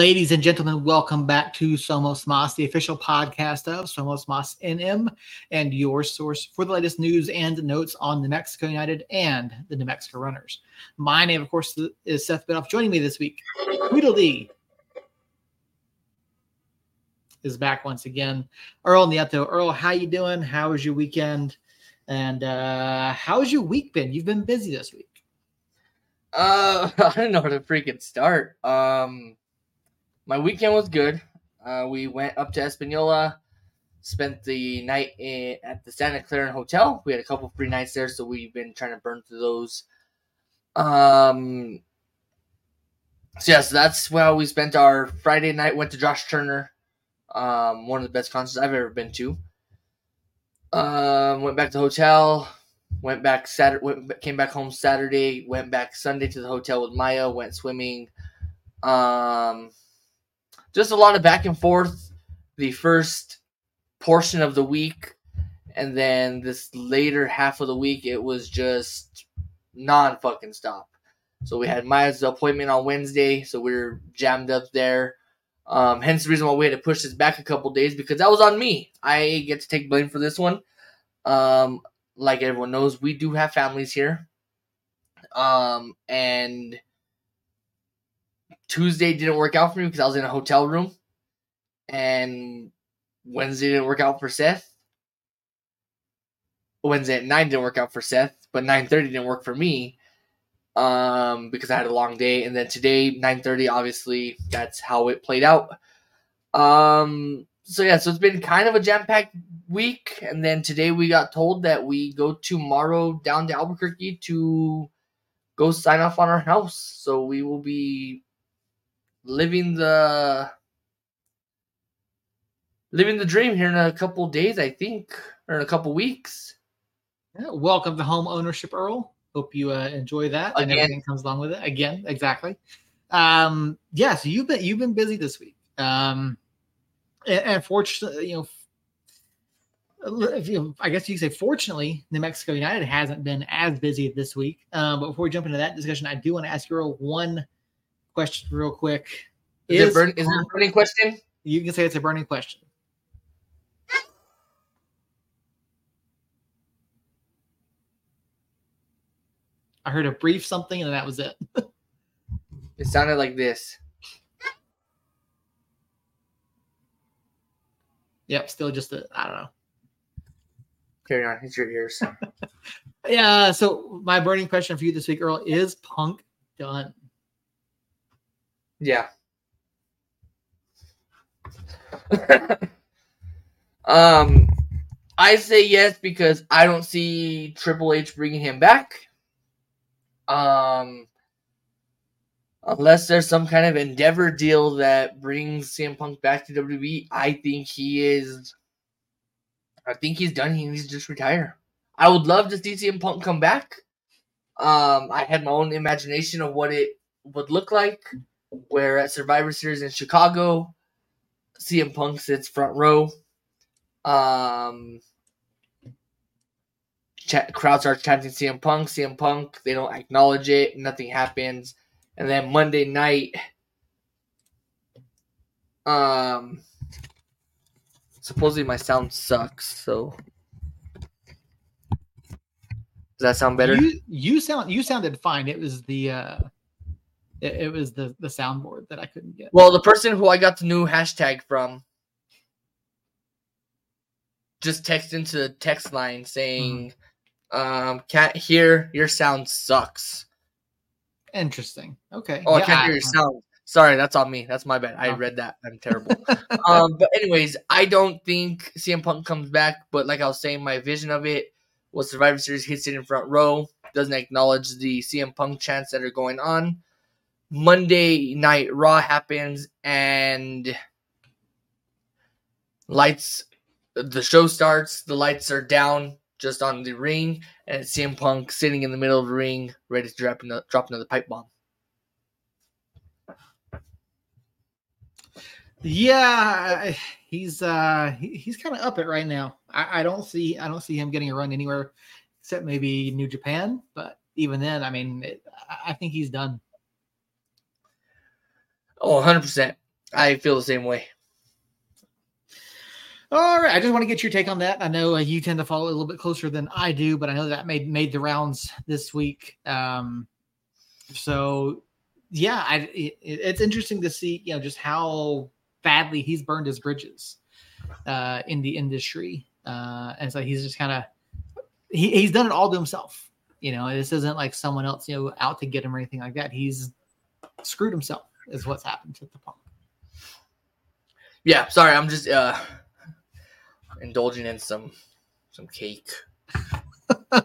Ladies and gentlemen, welcome back to Somos Mas, the official podcast of Somos Mas NM and your source for the latest news and notes on New Mexico United and the New Mexico Runners. My name, of course, is Seth Benoff. Joining me this week, Tweedledee is back once again. Earl Nieto. Earl, how you doing? How was your weekend? And uh how's your week been? You've been busy this week. Uh, I don't know where to freaking start. Um, my weekend was good. Uh, we went up to Espanola, spent the night in, at the Santa Clara Hotel. We had a couple free nights there, so we've been trying to burn through those. Um, so yeah, so that's how we spent our Friday night. Went to Josh Turner, um, one of the best concerts I've ever been to. Um, went back to the hotel. Went back Saturday. Went, came back home Saturday. Went back Sunday to the hotel with Maya. Went swimming. Um, just a lot of back and forth the first portion of the week and then this later half of the week it was just non fucking stop. So we had maya's appointment on wednesday so we are jammed up there. Um, hence the reason why we had to push this back a couple days because that was on me. I get to take blame for this one. Um, like everyone knows we do have families here. Um, and Tuesday didn't work out for me because I was in a hotel room, and Wednesday didn't work out for Seth. Wednesday at nine didn't work out for Seth, but nine thirty didn't work for me, um, because I had a long day. And then today nine thirty, obviously that's how it played out. Um, so yeah, so it's been kind of a jam packed week, and then today we got told that we go tomorrow down to Albuquerque to go sign off on our house. So we will be living the living the dream here in a couple days, I think, or in a couple weeks. Yeah, welcome to home ownership, Earl. Hope you uh, enjoy that Again. and everything comes along with it. Again, exactly. Um, yeah, so you've been you've been busy this week. Um, and, and fortunately, you know, if you, I guess you could say, fortunately, New Mexico United hasn't been as busy this week. Um, but before we jump into that discussion, I do want to ask you Earl one question real quick. Is, is, it, burn, is it a burning question? You can say it's a burning question. I heard a brief something and that was it. it sounded like this. Yep, still just a I don't know. Carry on, it's your ears. yeah, so my burning question for you this week, Earl, is punk done? Yeah. um, I say yes because I don't see Triple H bringing him back. Um, unless there's some kind of endeavor deal that brings CM Punk back to WWE, I think he is. I think he's done. He needs to just retire. I would love to see CM Punk come back. Um, I had my own imagination of what it would look like where at Survivor Series in Chicago, CM Punk sits front row. Um, ch- crowd starts chanting CM Punk, CM Punk. They don't acknowledge it. Nothing happens. And then Monday night, um, supposedly my sound sucks. So does that sound better? You, you sound you sounded fine. It was the uh it, it, was the the soundboard that I couldn't get. Well, the person who I got the new hashtag from just texted into the text line saying, mm-hmm. um, "Can't hear your sound sucks." Interesting. Okay. Oh, yeah, I can't hear your sound. Sorry, that's on me. That's my bad. I read that. I'm terrible. um, but anyways, I don't think CM Punk comes back. But like I was saying, my vision of it was Survivor Series hits it in front row, doesn't acknowledge the CM Punk chants that are going on. Monday Night Raw happens and lights the show starts, the lights are down just on the ring, and it's CM Punk sitting in the middle of the ring, ready to drop another, drop another pipe bomb. Yeah, he's uh he, he's kind of up it right now. I, I don't see I don't see him getting a run anywhere except maybe New Japan, but even then, I mean, it, I think he's done. Oh, 100 percent. I feel the same way. All right, I just want to get your take on that. I know uh, you tend to follow a little bit closer than I do, but I know that made made the rounds this week. Um, so yeah, I, it, it's interesting to see, you know, just how badly he's burned his bridges uh, in the industry, uh, and so he's just kind of he, he's done it all to himself. You know, this isn't like someone else, you know, out to get him or anything like that. He's screwed himself. Is what's happened to the punk. Yeah, sorry, I'm just uh indulging in some some cake.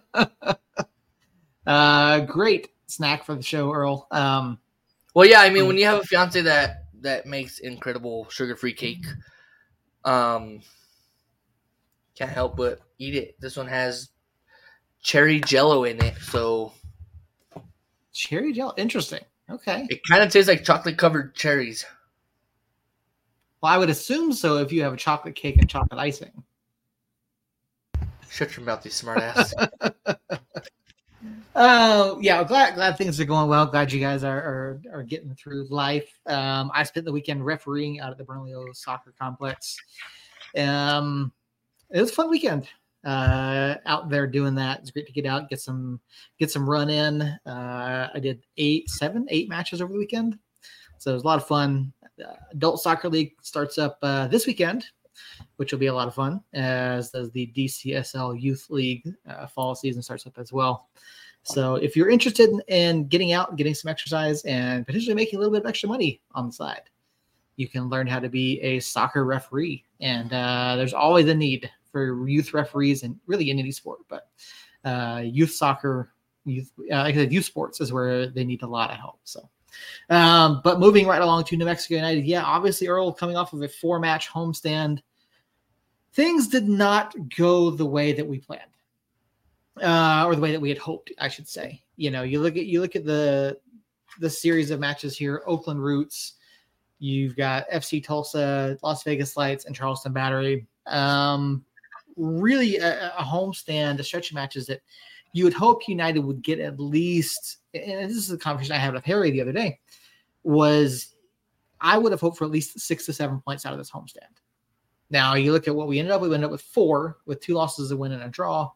uh, great snack for the show, Earl. Um, well, yeah, I mean, when you have a fiance that that makes incredible sugar-free cake, um, can't help but eat it. This one has cherry jello in it, so cherry jello, interesting. Okay, it kind of tastes like chocolate-covered cherries. Well, I would assume so if you have a chocolate cake and chocolate icing. Shut your mouth, you smartass. Oh yeah, glad glad things are going well. Glad you guys are are, are getting through life. Um, I spent the weekend refereeing out at the Bernalillo Soccer Complex. Um, it was a fun weekend uh, out there doing that. It's great to get out, get some get some run in. Uh, I did eight, seven, eight matches over the weekend, so it was a lot of fun uh, adult soccer league starts up uh, this weekend, which will be a lot of fun, as does the DCSL Youth League uh, fall season starts up as well. So if you're interested in, in getting out, getting some exercise, and potentially making a little bit of extra money on the side, you can learn how to be a soccer referee. And uh, there's always a need for youth referees and really in any sport, but uh, youth soccer, youth, uh, like I said, youth sports is where they need a lot of help. So um, but moving right along to New Mexico United, yeah, obviously Earl coming off of a four match homestand. Things did not go the way that we planned. Uh, or the way that we had hoped, I should say. You know, you look at you look at the the series of matches here, Oakland Roots, you've got FC Tulsa, Las Vegas Lights, and Charleston Battery. Um, really a, a homestand, a stretch of matches that you would hope United would get at least, and this is a conversation I had with Harry the other day, was I would have hoped for at least six to seven points out of this homestand. Now you look at what we ended up, we ended up with four, with two losses, a win, and a draw.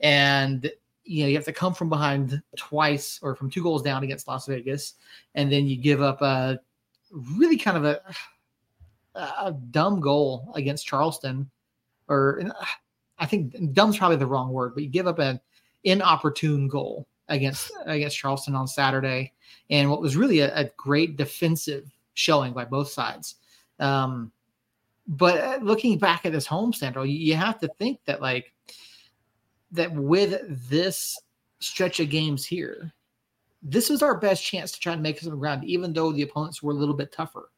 And you know, you have to come from behind twice or from two goals down against Las Vegas, and then you give up a really kind of a a dumb goal against Charleston, or I think dumb's probably the wrong word, but you give up an inopportune goal against against Charleston on Saturday, and what was really a, a great defensive showing by both sides. Um, but uh, looking back at this home central, you, you have to think that like that with this stretch of games here, this was our best chance to try and make some ground, even though the opponents were a little bit tougher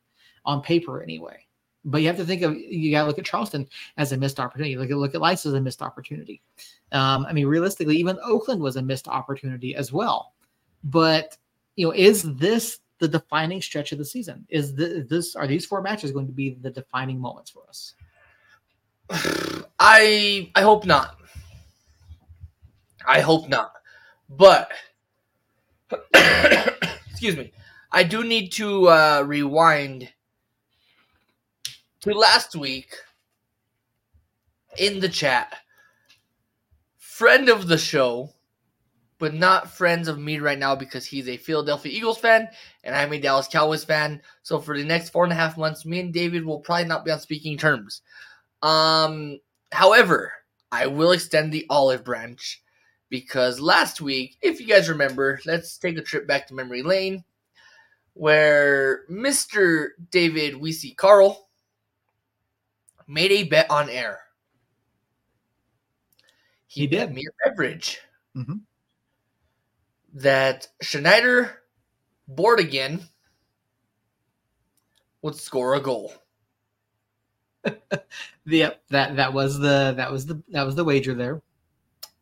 on paper anyway. But you have to think of you got to look at Charleston as a missed opportunity. Look at look at Lights as a missed opportunity. Um, I mean, realistically, even Oakland was a missed opportunity as well. But you know, is this the defining stretch of the season? Is this are these four matches going to be the defining moments for us? I I hope not. I hope not. But excuse me, I do need to uh, rewind to last week in the chat. Friend of the show, but not friends of me right now because he's a Philadelphia Eagles fan and I'm a Dallas Cowboys fan. So for the next four and a half months, me and David will probably not be on speaking terms. Um, however, I will extend the olive branch because last week, if you guys remember, let's take a trip back to memory lane where Mr. David Weesey Carl made a bet on air. He, he did. Mere beverage. Mm-hmm. That Schneider Borgelin would score a goal. yep, that that was the that was the that was the wager there.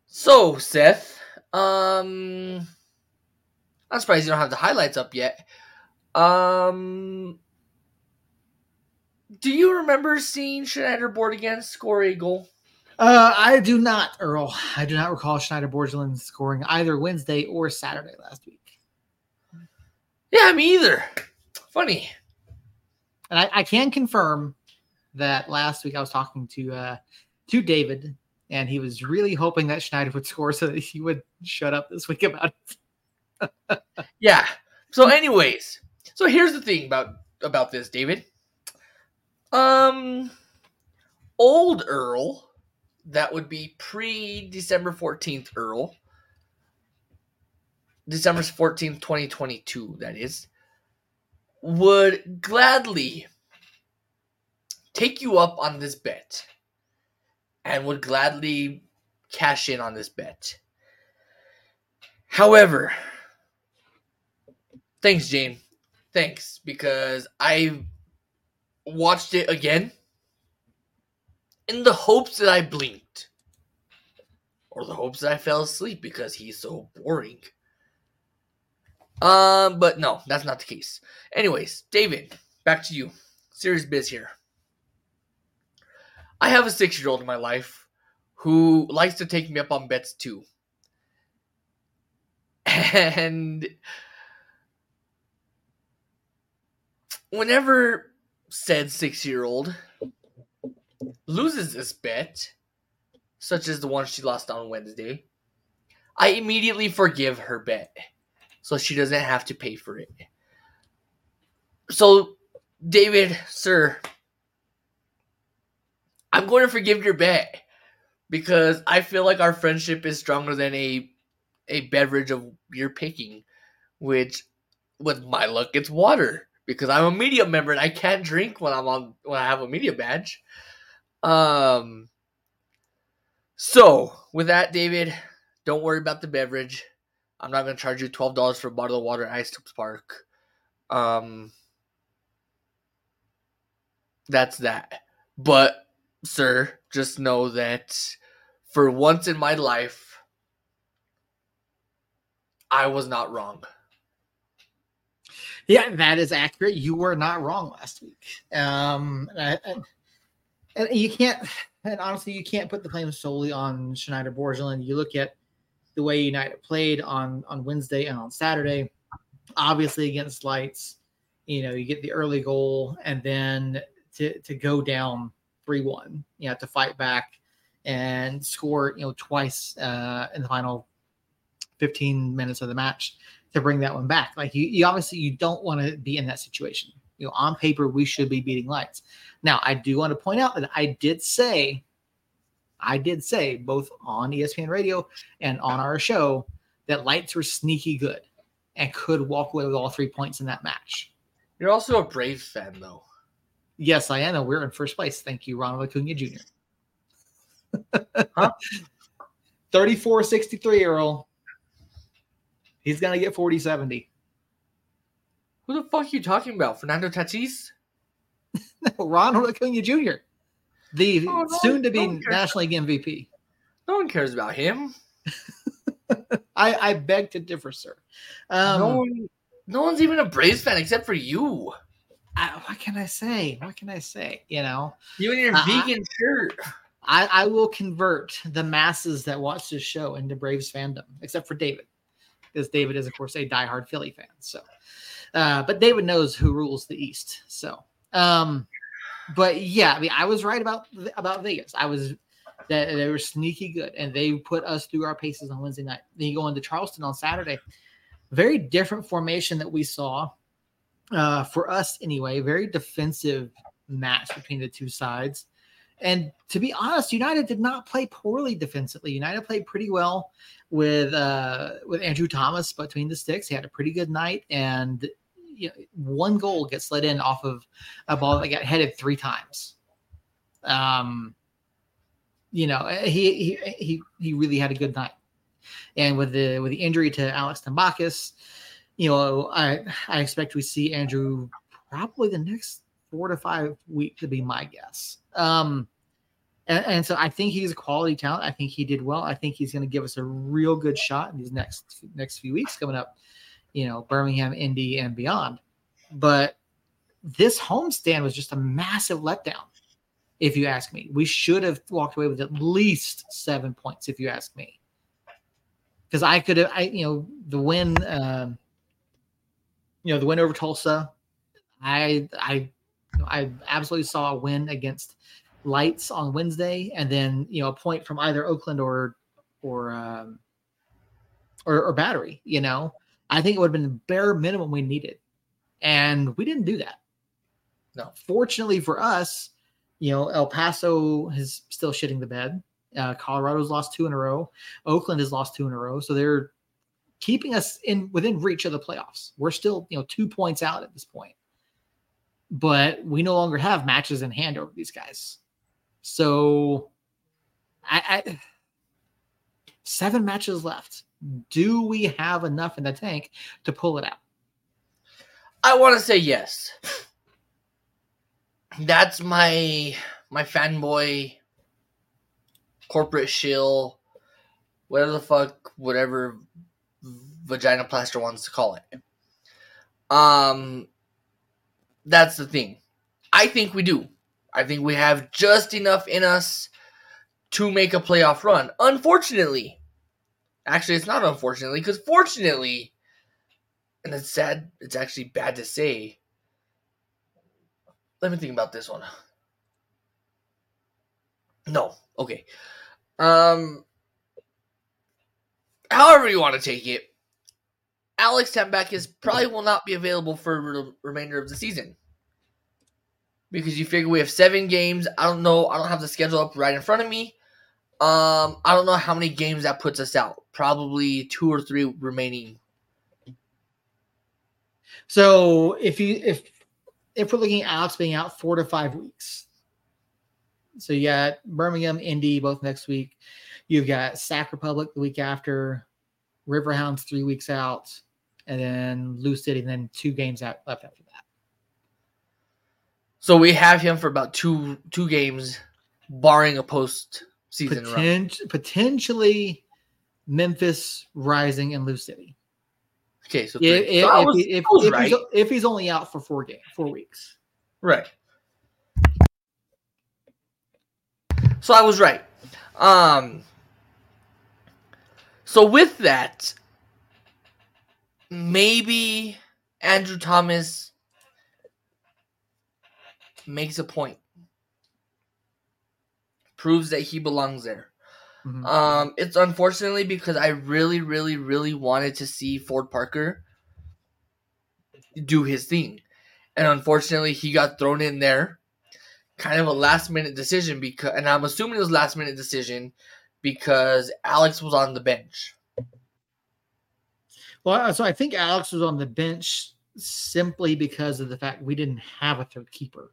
So Seth, um, I'm surprised you don't have the highlights up yet. Um, do you remember seeing Schneider Borgelin score a goal? Uh, I do not, Earl. I do not recall Schneider Borgelin scoring either Wednesday or Saturday last week. Yeah, me either. Funny. and I, I, can confirm that last week I was talking to uh, to David, and he was really hoping that Schneider would score so that he would shut up this week about it. yeah. So, anyways, so here's the thing about about this, David. Um, old Earl, that would be pre December fourteenth Earl. December 14th, 2022, that is, would gladly take you up on this bet and would gladly cash in on this bet. However, thanks, Jane. Thanks, because I watched it again in the hopes that I blinked. Or the hopes that I fell asleep because he's so boring. Um, but no, that's not the case. Anyways, David, back to you. Serious biz here. I have a six year old in my life who likes to take me up on bets too. And whenever said six year old loses this bet, such as the one she lost on Wednesday, I immediately forgive her bet so she doesn't have to pay for it. So, David, sir, I'm going to forgive your bet because I feel like our friendship is stronger than a a beverage of your picking, which with my luck it's water because I'm a media member and I can't drink when I'm on when I have a media badge. Um so with that, David, don't worry about the beverage. I'm not to charge you twelve dollars for a bottle of water at Ice Park. Um, that's that. But, sir, just know that for once in my life, I was not wrong. Yeah, that is accurate. You were not wrong last week. Um, and, and you can't, and honestly, you can't put the blame solely on Schneider Borgelin. You look at the way United played on on Wednesday and on Saturday. Obviously against Lights, you know, you get the early goal and then to to go down three one, you have to fight back and score, you know, twice uh, in the final 15 minutes of the match to bring that one back. Like you, you obviously you don't want to be in that situation. You know, on paper we should be beating Lights. Now I do want to point out that I did say I did say both on ESPN radio and on our show that lights were sneaky good and could walk away with all three points in that match. You're also a Brave fan, though. Yes, I am, and we're in first place. Thank you, Ronald Acuna Jr. huh? 34 63, Earl. He's going to get 40 70. Who the fuck are you talking about? Fernando Tatis? no, Ronald Acuna Jr the oh, no, soon to be no National League MVP. No one cares about him. I, I beg to differ, sir. Um, no, one, no one's even a Braves fan except for you. I, what can I say? What can I say? You know, you and your uh, vegan shirt. I, I will convert the masses that watch this show into Braves fandom, except for David, because David is, of course, a diehard Philly fan. So, uh, but David knows who rules the East. So, um, but yeah, I mean, I was right about about Vegas. I was that they were sneaky good, and they put us through our paces on Wednesday night. Then you go into Charleston on Saturday. Very different formation that we saw uh, for us anyway. Very defensive match between the two sides. And to be honest, United did not play poorly defensively. United played pretty well with uh, with Andrew Thomas between the sticks. He had a pretty good night, and you know, one goal gets let in off of a ball that got headed three times. Um, you know, he he he he really had a good night. And with the with the injury to Alex Tambakis, you know, I I expect we see Andrew probably the next four to five weeks to be my guess. Um, and, and, so I think he's a quality talent. I think he did well. I think he's going to give us a real good shot in these next next few weeks coming up you know, Birmingham, Indy, and beyond. But this homestand was just a massive letdown, if you ask me. We should have walked away with at least seven points, if you ask me. Because I could have, I you know, the win, um, you know, the win over Tulsa, I I I absolutely saw a win against Lights on Wednesday, and then you know a point from either Oakland or or um, or, or Battery. You know, I think it would have been the bare minimum we needed, and we didn't do that. No, fortunately for us, you know, El Paso is still shitting the bed. Uh, Colorado's lost two in a row. Oakland has lost two in a row, so they're keeping us in within reach of the playoffs. We're still, you know, two points out at this point, but we no longer have matches in hand over these guys. So, I, I seven matches left. Do we have enough in the tank to pull it out? I want to say yes. That's my my fanboy corporate shill, whatever the fuck, whatever vagina plaster wants to call it. Um, that's the thing. I think we do. I think we have just enough in us to make a playoff run. Unfortunately, actually, it's not unfortunately, because fortunately, and it's sad, it's actually bad to say. Let me think about this one. No, okay. Um, however you want to take it, Alex Tambakis probably will not be available for the remainder of the season because you figure we have seven games. I don't know. I don't have the schedule up right in front of me. Um, I don't know how many games that puts us out. Probably two or three remaining. So if you if if we're looking at Alex being out four to five weeks, so you got Birmingham, Indy both next week. You've got Sac Republic the week after, Riverhounds three weeks out, and then Lou City, and then two games out left after that. So we have him for about two two games, barring a post season Potent- run. Potentially Memphis, Rising, and Lou City. Okay, so, if, if, was, if, if, right. he's, if, he's, only out for four game, four weeks, right? So I was right. Um. So with that, maybe Andrew Thomas makes a point, proves that he belongs there. Mm-hmm. Um, it's unfortunately because I really, really, really wanted to see Ford Parker do his thing, and unfortunately, he got thrown in there. Kind of a last minute decision because, and I'm assuming it was last minute decision because Alex was on the bench. Well, uh, so I think Alex was on the bench simply because of the fact we didn't have a third keeper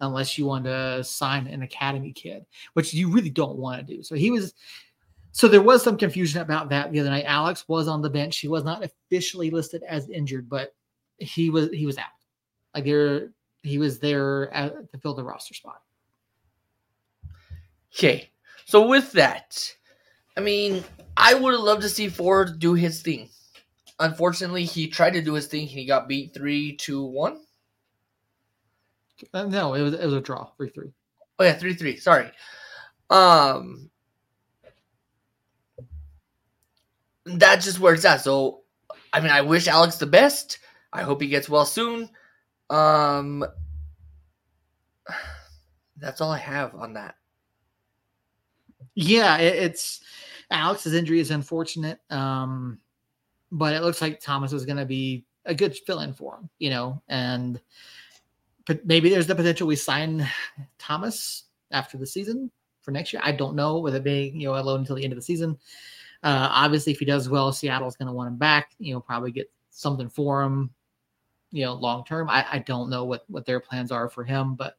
unless you want to sign an academy kid, which you really don't want to do. So he was so there was some confusion about that the other night. Alex was on the bench. He was not officially listed as injured, but he was he was out. Like there he was there at, to fill the roster spot. Okay. So with that, I mean, I would have loved to see Ford do his thing. Unfortunately, he tried to do his thing. He got beat three, two, one. Uh, no, it was it was a draw, three three. Oh yeah, three three. Sorry. Um, that's just where it's at. So, I mean, I wish Alex the best. I hope he gets well soon. Um, that's all I have on that. Yeah, it, it's Alex's injury is unfortunate. Um, but it looks like Thomas is going to be a good fill in for him, you know, and maybe there's the potential we sign Thomas after the season for next year. I don't know whether it being you know alone until the end of the season. Uh, obviously, if he does well, Seattle's going to want him back. You know, probably get something for him. You know, long term. I, I don't know what what their plans are for him, but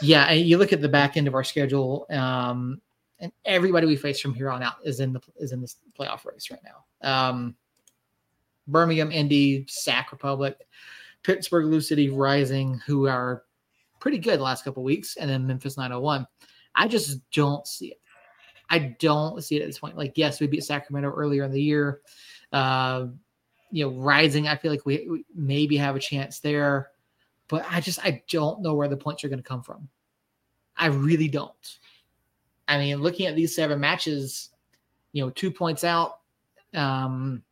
yeah, you look at the back end of our schedule, um, and everybody we face from here on out is in the is in this playoff race right now. Um, Birmingham, Indy, Sac Republic. Pittsburgh Lou City Rising, who are pretty good the last couple weeks, and then Memphis 901. I just don't see it. I don't see it at this point. Like, yes, we beat Sacramento earlier in the year. Uh, you know, Rising, I feel like we, we maybe have a chance there, but I just I don't know where the points are going to come from. I really don't. I mean, looking at these seven matches, you know, two points out. Um,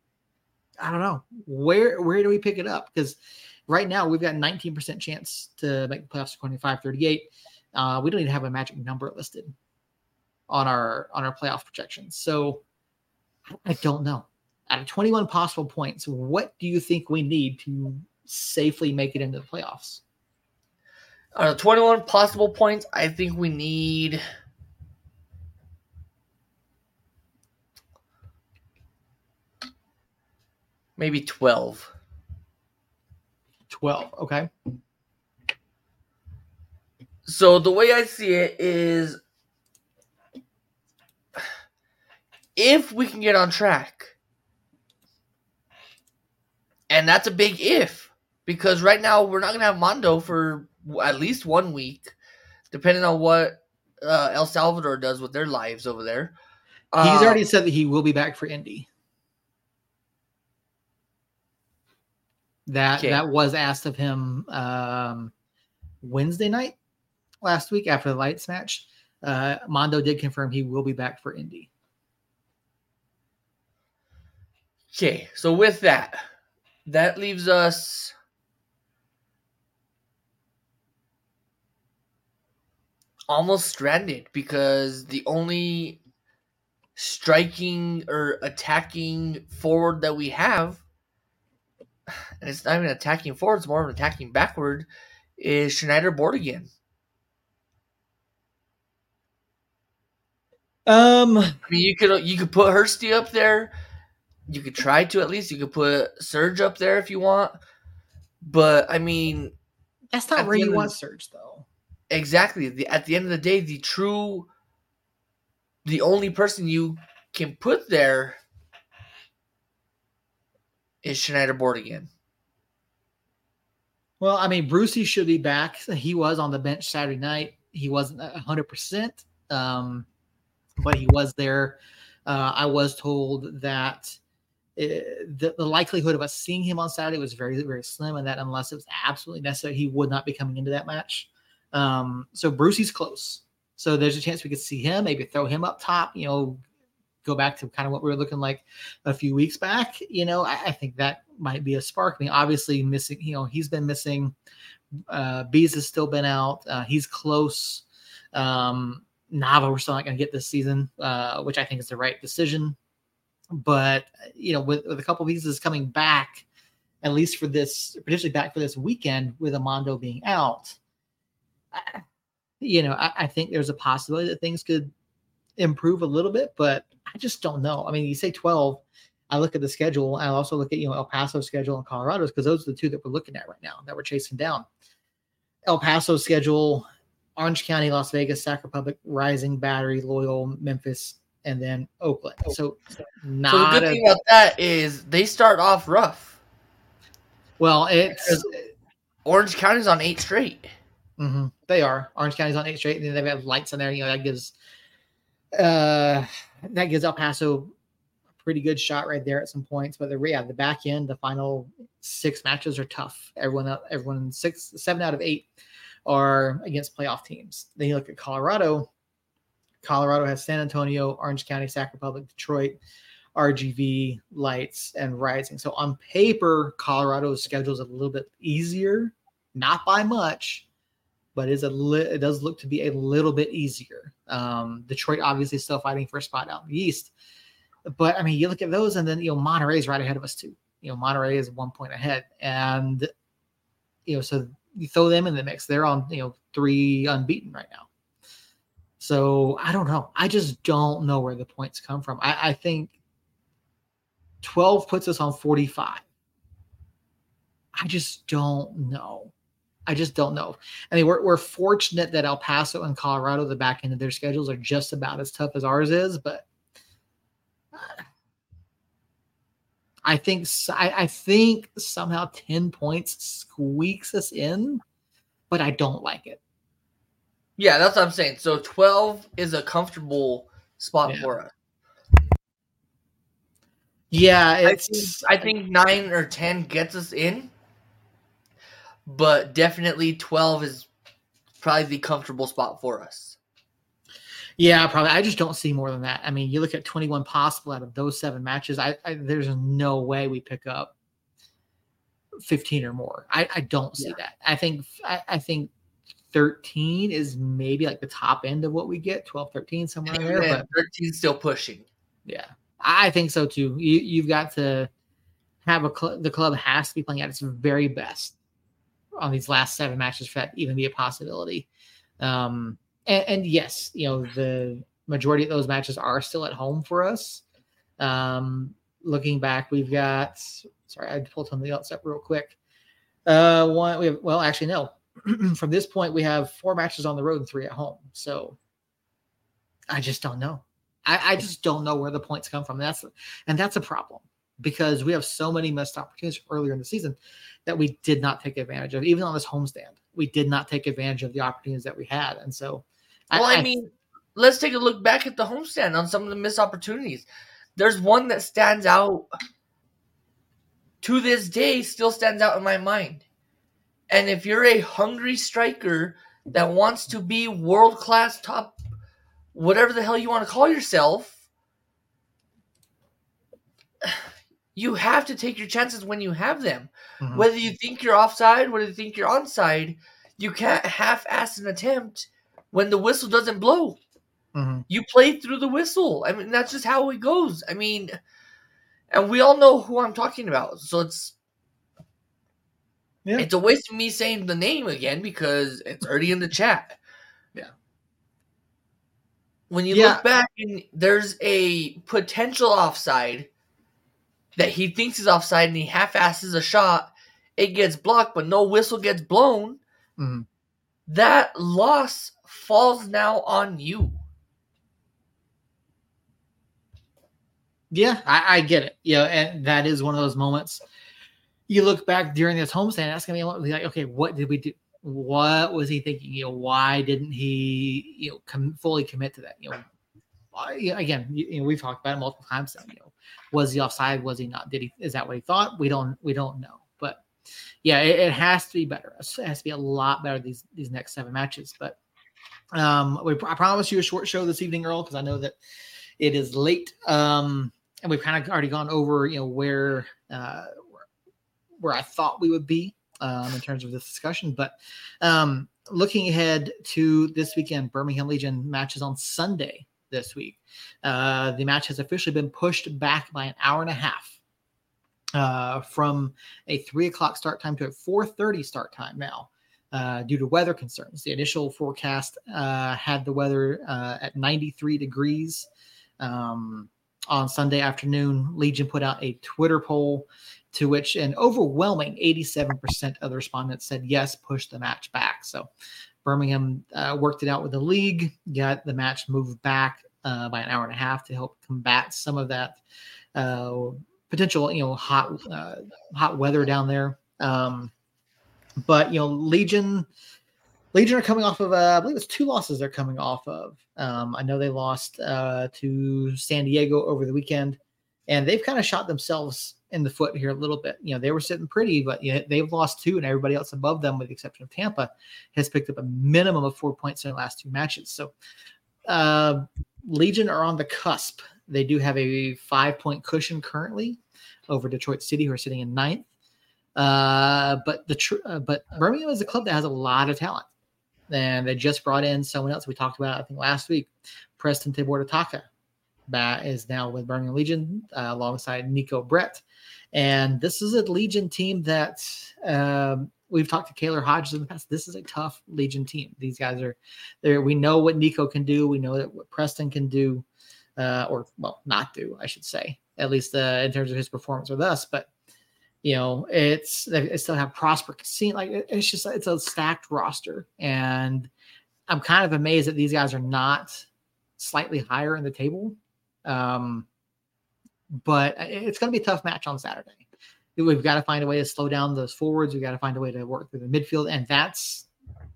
I don't know. Where where do we pick it up? Because right now we've got 19% chance to make the playoffs 25 38 uh, we don't even have a magic number listed on our on our playoff projections. So i don't know. Out of 21 possible points what do you think we need to safely make it into the playoffs? Out of 21 possible points i think we need maybe 12 12. Okay. So the way I see it is if we can get on track. And that's a big if because right now we're not going to have Mondo for at least one week depending on what uh, El Salvador does with their lives over there. He's um, already said that he will be back for Indy. That okay. that was asked of him um, Wednesday night last week after the lights match. Uh, Mondo did confirm he will be back for Indy. Okay, so with that, that leaves us almost stranded because the only striking or attacking forward that we have and it's not even attacking forward, it's more of an attacking backward, is Schneider Borgelin. Um, I mean, you could you could put Hursty up there. You could try to at least. You could put Surge up there if you want. But I mean, that's not where you want Surge, though. Exactly. The, at the end of the day, the true, the only person you can put there is Schneider again? Well, I mean, Brucey should be back. He was on the bench Saturday night. He wasn't 100%, um, but he was there. Uh, I was told that it, uh, the, the, likelihood of us seeing him on Saturday was very, very slim, and that unless it was absolutely necessary, he would not be coming into that match. Um, so Brucey's close. So there's a chance we could see him, maybe throw him up top, you know, go back to kind of what we were looking like a few weeks back, you know, I, I think that might be a spark. I mean, obviously missing, you know, he's been missing. Uh, Bees has still been out. Uh, he's close. Um, Nava, we're still not going to get this season, uh, which I think is the right decision. But you know, with, with a couple visas coming back, at least for this, potentially back for this weekend, with Amando being out, I, you know, I, I, think there's a possibility that things could improve a little bit, but I just don't know. I mean, you say 12. I look at the schedule. I also look at you know El Paso schedule and Colorado's because those are the two that we're looking at right now that we're chasing down. El Paso schedule, Orange County, Las Vegas, Sac Republic, Rising, Battery, Loyal, Memphis, and then Oakland. So, not so the good a, thing about that is they start off rough. Well, it's Orange County's on eight straight. Mm-hmm, they are. Orange County's on eight straight, and then they have lights in there. You know that gives uh, that gives El Paso a pretty good shot right there at some points. But the yeah, the back end, the final six matches are tough. Everyone, everyone six, seven out of eight are against playoff teams. Then you look at Colorado. Colorado has San Antonio, Orange County, Sac Republic, Detroit, RGV, Lights, and Rising. So on paper, Colorado's schedule is a little bit easier, not by much, but is a li- it does look to be a little bit easier. Um, Detroit obviously still fighting for a spot out in the East, but I mean, you look at those, and then you know Monterey is right ahead of us too. You know, Monterey is one point ahead, and you know, so you throw them in the mix. They're on you know three unbeaten right now. So I don't know. I just don't know where the points come from. I, I think 12 puts us on 45. I just don't know. I just don't know. I mean, we're, we're fortunate that El Paso and Colorado, the back end of their schedules are just about as tough as ours is, but I think I, I think somehow 10 points squeaks us in, but I don't like it. Yeah, that's what I'm saying. So 12 is a comfortable spot yeah. for us. Yeah, I think, I think nine or ten gets us in but definitely 12 is probably the comfortable spot for us. Yeah, probably. I just don't see more than that. I mean, you look at 21 possible out of those seven matches. I, I there's no way we pick up 15 or more. I, I don't see yeah. that. I think I, I, think 13 is maybe like the top end of what we get 12 13 somewhere in there but 13 still pushing yeah i think so too you, you've got to have a cl- the club has to be playing at its very best on these last seven matches for that even be a possibility um and, and yes you know the majority of those matches are still at home for us um looking back we've got sorry i pulled something else up real quick uh one we have well actually no from this point, we have four matches on the road and three at home. So I just don't know. I, I just don't know where the points come from. That's and that's a problem because we have so many missed opportunities earlier in the season that we did not take advantage of. Even on this homestand, we did not take advantage of the opportunities that we had. And so, well, I, I mean, let's take a look back at the homestand on some of the missed opportunities. There's one that stands out to this day, still stands out in my mind. And if you're a hungry striker that wants to be world class top, whatever the hell you want to call yourself, you have to take your chances when you have them. Mm-hmm. Whether you think you're offside, whether you think you're onside, you can't half ass an attempt when the whistle doesn't blow. Mm-hmm. You play through the whistle. I mean, that's just how it goes. I mean, and we all know who I'm talking about. So it's yeah. It's a waste of me saying the name again because it's already in the chat. Yeah. When you yeah. look back and there's a potential offside that he thinks is offside and he half asses a shot, it gets blocked, but no whistle gets blown. Mm-hmm. That loss falls now on you. Yeah, I, I get it. Yeah, and that is one of those moments you look back during this homestand, that's gonna be like, okay, what did we do? What was he thinking? You know, why didn't he, you know, com- fully commit to that? You know, again, you, know, we've talked about it multiple times. Now, you know, was he offside? Was he not? Did he? Is that what he thought? We don't. We don't know. But yeah, it, it has to be better. It has to be a lot better these these next seven matches. But um, we I promise you a short show this evening, Earl, because I know that it is late. Um, and we've kind of already gone over, you know, where uh, where I thought we would be um, in terms of this discussion. But um, looking ahead to this weekend, Birmingham Legion matches on Sunday this week. Uh, the match has officially been pushed back by an hour and a half uh, from a three o'clock start time to a 4:30 start time now. Uh, due to weather concerns, the initial forecast uh, had the weather uh, at 93 degrees um, on Sunday afternoon. Legion put out a Twitter poll to which an overwhelming 87% of the respondents said yes, push the match back. So Birmingham uh, worked it out with the league, got the match moved back uh, by an hour and a half to help combat some of that uh, potential, you know, hot uh, hot weather down there. Um, but you know, Legion. Legion are coming off of, uh, I believe it's two losses they're coming off of. Um, I know they lost uh, to San Diego over the weekend, and they've kind of shot themselves in the foot here a little bit. You know, they were sitting pretty, but you know, they've lost two, and everybody else above them, with the exception of Tampa, has picked up a minimum of four points in the last two matches. So, uh, Legion are on the cusp. They do have a five point cushion currently over Detroit City, who are sitting in ninth. Uh, but the tr- uh, but Birmingham is a club that has a lot of talent, and they just brought in someone else we talked about I think last week, Preston Tibor is now with Birmingham Legion uh, alongside Neco Brett. And this is a Legion team that um, we've talked to Kaylor Hodges in the past. This is a tough Legion team. These guys are there. We know what Nico can do. We know that what Preston can do, uh, or well, not do, I should say, at least uh, in terms of his performance with us. But you know, it's they still have Prosper Kasim. Like it's just it's a stacked roster, and I'm kind of amazed that these guys are not slightly higher in the table. Um, but it's going to be a tough match on Saturday. We've got to find a way to slow down those forwards. We've got to find a way to work through the midfield, and that's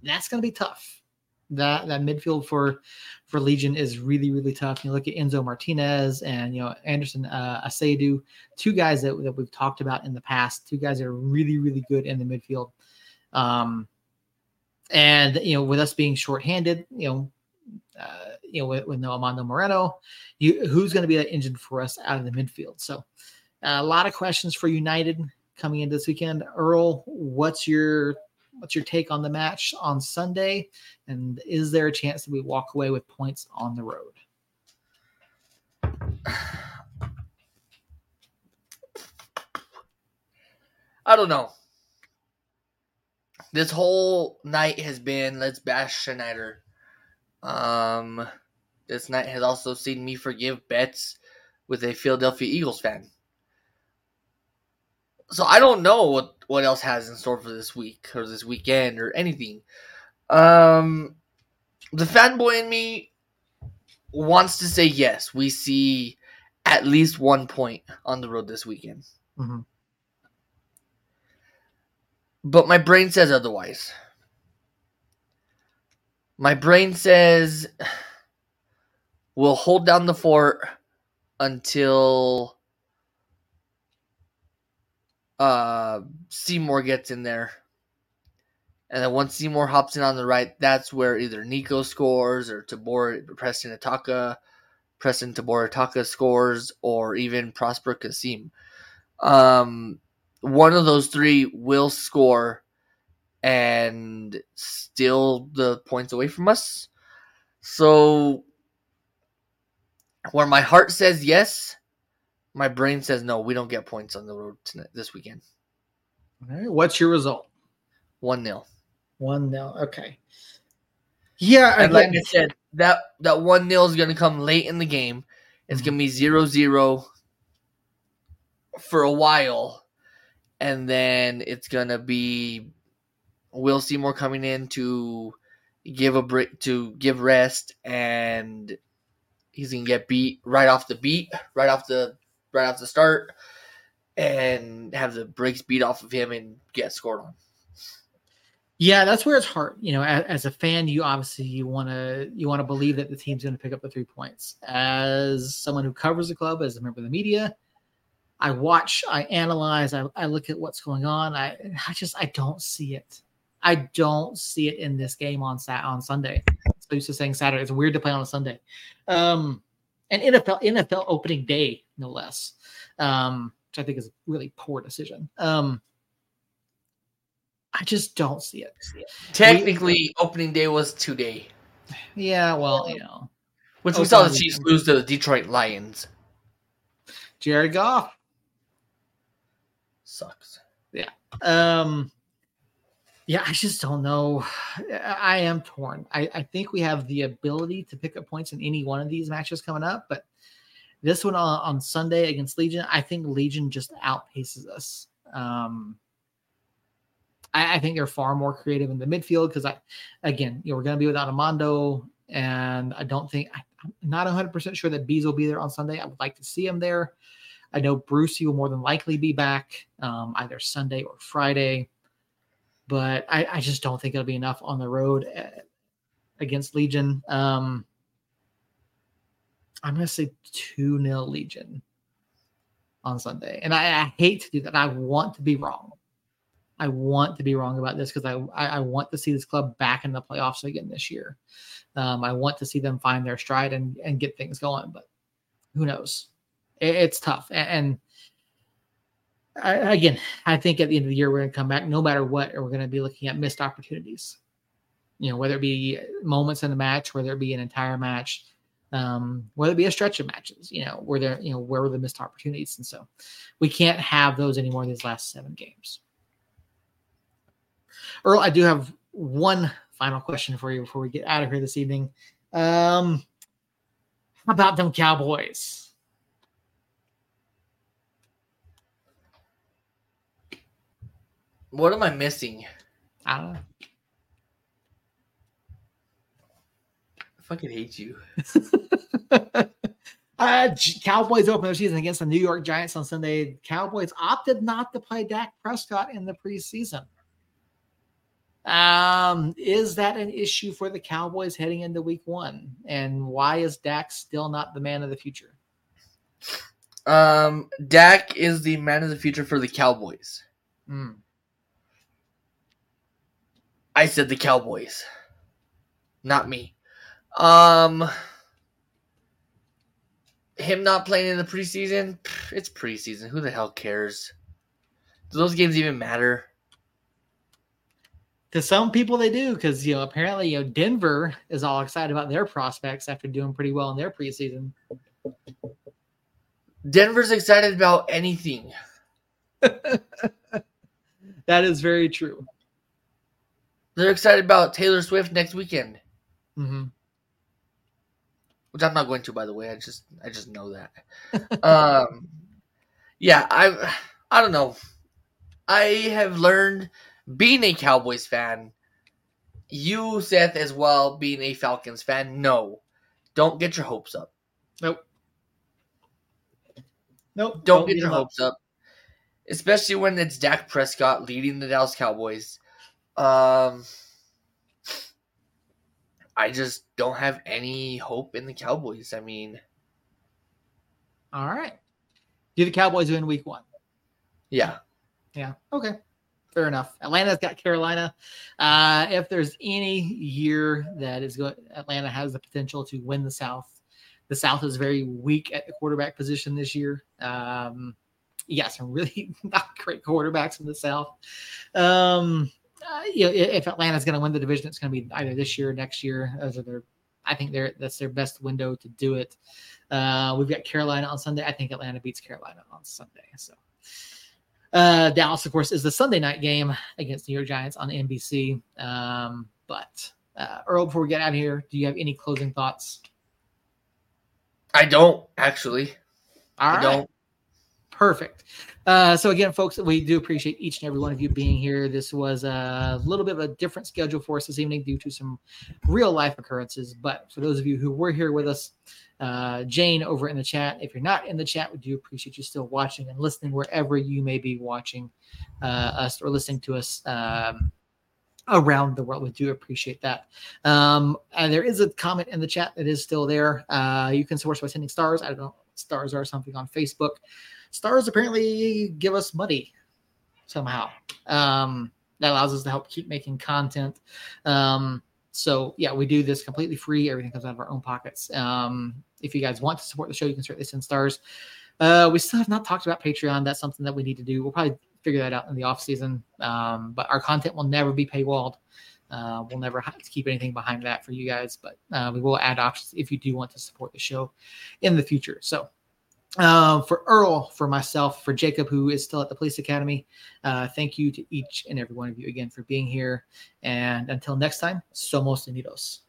that's going to be tough. That that midfield for for Legion is really really tough. You look at Enzo Martinez and you know Anderson uh, Asiedu, two guys that, that we've talked about in the past. Two guys that are really really good in the midfield. Um, and you know with us being shorthanded, you know uh, you know, with, with no Amando Moreno, you, who's going to be that engine for us out of the midfield? So, uh, a lot of questions for United. coming into this weekend. Earl, what's your what's your take on the match on Sunday? And is there a chance that we walk away with points on the road? I don't know. This whole night has been let's bash Schneider. Um, this night has also seen me forgive bets with a Philadelphia Eagles fan. So I don't know what, what else has in store for this week or this weekend or anything. Um, the fanboy in me wants to say yes. We see at least one point on the road this weekend. Mm-hmm. But my brain says otherwise. My brain says we'll hold down the fort until uh, Seymour gets in there. And then once Seymour hops in on the right, that's where either Neco scores or Tabor Preston Ataka, Preston Tabor Ataka scores, or even Prosper Kasim. Um, one of those three will score and steal the points away from us. So, where my heart says yes, my brain says no. We don't get points on the road tonight, this weekend. All right. What's your result? One nil. One nil. Okay. Yeah, and like I said, that that one nil is going to come late in the game. It's mm-hmm. going to be zero zero for a while, and then it's going to be Will Seymour coming in to give a break to give rest, and he's to get beat right off the beat, right off the right off the start and have the brakes beat off of him and get scored on. Yeah, that's where it's hard. You know, as, as a fan, you obviously you want to you want to believe that the team's going to pick up the three points. As someone who covers the club, as a member of the media, I watch, I analyze, I, I look at what's going on. I I just I don't see it. I don't see it in this game on sat on Sunday. So used to saying Saturday. It's weird to play on a Sunday. Um, and NFL NFL opening day, no less, um, which I think is a really poor decision. Um, I just don't see it. Technically, we, opening day was today. Yeah, well, you know, which we saw the Chiefs lose to the Detroit Lions. Jared Goff sucks. Yeah. Um. Yeah, I just don't know. I am torn. I, I think we have the ability to pick up points in any one of these matches coming up, but this one on, on Sunday against Legion, I think Legion just outpaces us. Um, I, I think they're far more creative in the midfield because I, again, you know, we're going to be without Amando, and I don't think I, am not 100 percent sure that Bees will be there on Sunday. I would like to see him there. I know Brucey will more than likely be back um, either Sunday or Friday but I, I just don't think it'll be enough on the road uh, against Legion. Um, I'm going to say 2 0 Legion on Sunday. And I, I, hate to do that. I want to be wrong. I want to be wrong about this because I, I, I, want to see this club back in the playoffs again this year. Um, I want to see them find their stride and, and get things going, but who knows? It, it's tough. And, and I, again, I think at the end of the year we're going to come back no matter what, we're going to be looking at missed opportunities. You know, whether it be moments in the match, whether it be an entire match, um, whether it be a stretch of matches. You know, where there, you know, where were the missed opportunities, and so we can't have those anymore. These last seven games. Earl, I do have one final question for you before we get out of here this evening. Um, how about them Cowboys? What am I missing? I don't know. I fucking hate you. uh, Cowboys open their season against the New York Giants on Sunday. Cowboys opted not to play Dak Prescott in the preseason. Um, is that an issue for the Cowboys heading into week one? And why is Dak still not the man of the future? Um, Dak is the man of the future for the Cowboys. Mm. I said the Cowboys, not me. Um, him not playing in the preseason, it's preseason. Who the hell cares? Do those games even matter? To some people, they do because you know apparently you know Denver is all excited about their prospects after doing pretty well in their preseason. Denver's excited about anything. that is very true. They're excited about Taylor Swift next weekend. Mm-hmm. Which I'm not going to, by the way. I just I just know that. um, yeah, I I don't know. I have learned being a Cowboys fan. You, Seth, as well, being a Falcons fan. No, don't get your hopes up. Nope. Nope. Don't, don't get your hopes up. up. Especially when it's Dak Prescott leading the Dallas Cowboys. Um, I just don't have any hope in the Cowboys. I mean, all right. Do the Cowboys win week one? Yeah. Yeah. Okay. Fair enough. Atlanta's got Carolina. Uh, if there's any year that is going, Atlanta has the potential to win the South. The South is very weak at the quarterback position this year. Um, yeah, some really not great quarterbacks in the South. Um, uh, you know, if Atlanta's going to win the division, it's going to be either this year or next year. Those are their, I think they're that's their best window to do it. Uh, we've got Carolina on Sunday. I think Atlanta beats Carolina on Sunday. So uh, Dallas, of course, is the Sunday night game against New York Giants on NBC. Um, but uh, Earl, before we get out of here, do you have any closing thoughts? I don't actually. All I right. don't. Perfect. Uh, so again, folks, we do appreciate each and every one of you being here. This was a little bit of a different schedule for us this evening due to some real life occurrences. But for those of you who were here with us, uh, Jane over in the chat. If you're not in the chat, we do appreciate you still watching and listening wherever you may be watching uh, us or listening to us. Um, around the world. We do appreciate that. Um, and there is a comment in the chat that is still there. Uh, you can source by sending stars. I don't know stars are something on Facebook. Stars apparently give us money somehow. Um, that allows us to help keep making content. Um, so yeah, we do this completely free. Everything comes out of our own pockets. Um, if you guys want to support the show, you can certainly send stars. Uh, we still have not talked about Patreon. That's something that we need to do. We'll probably figure that out in the off season. Um, but our content will never be paywalled. Uh, we'll never keep anything behind that for you guys, but uh, we will add options if you do want to support the show in the future. So uh, for Earl, for myself, for Jacob, who is still at the police academy, uh, thank you to each and every one of you again for being here. And until next time, somos unidos.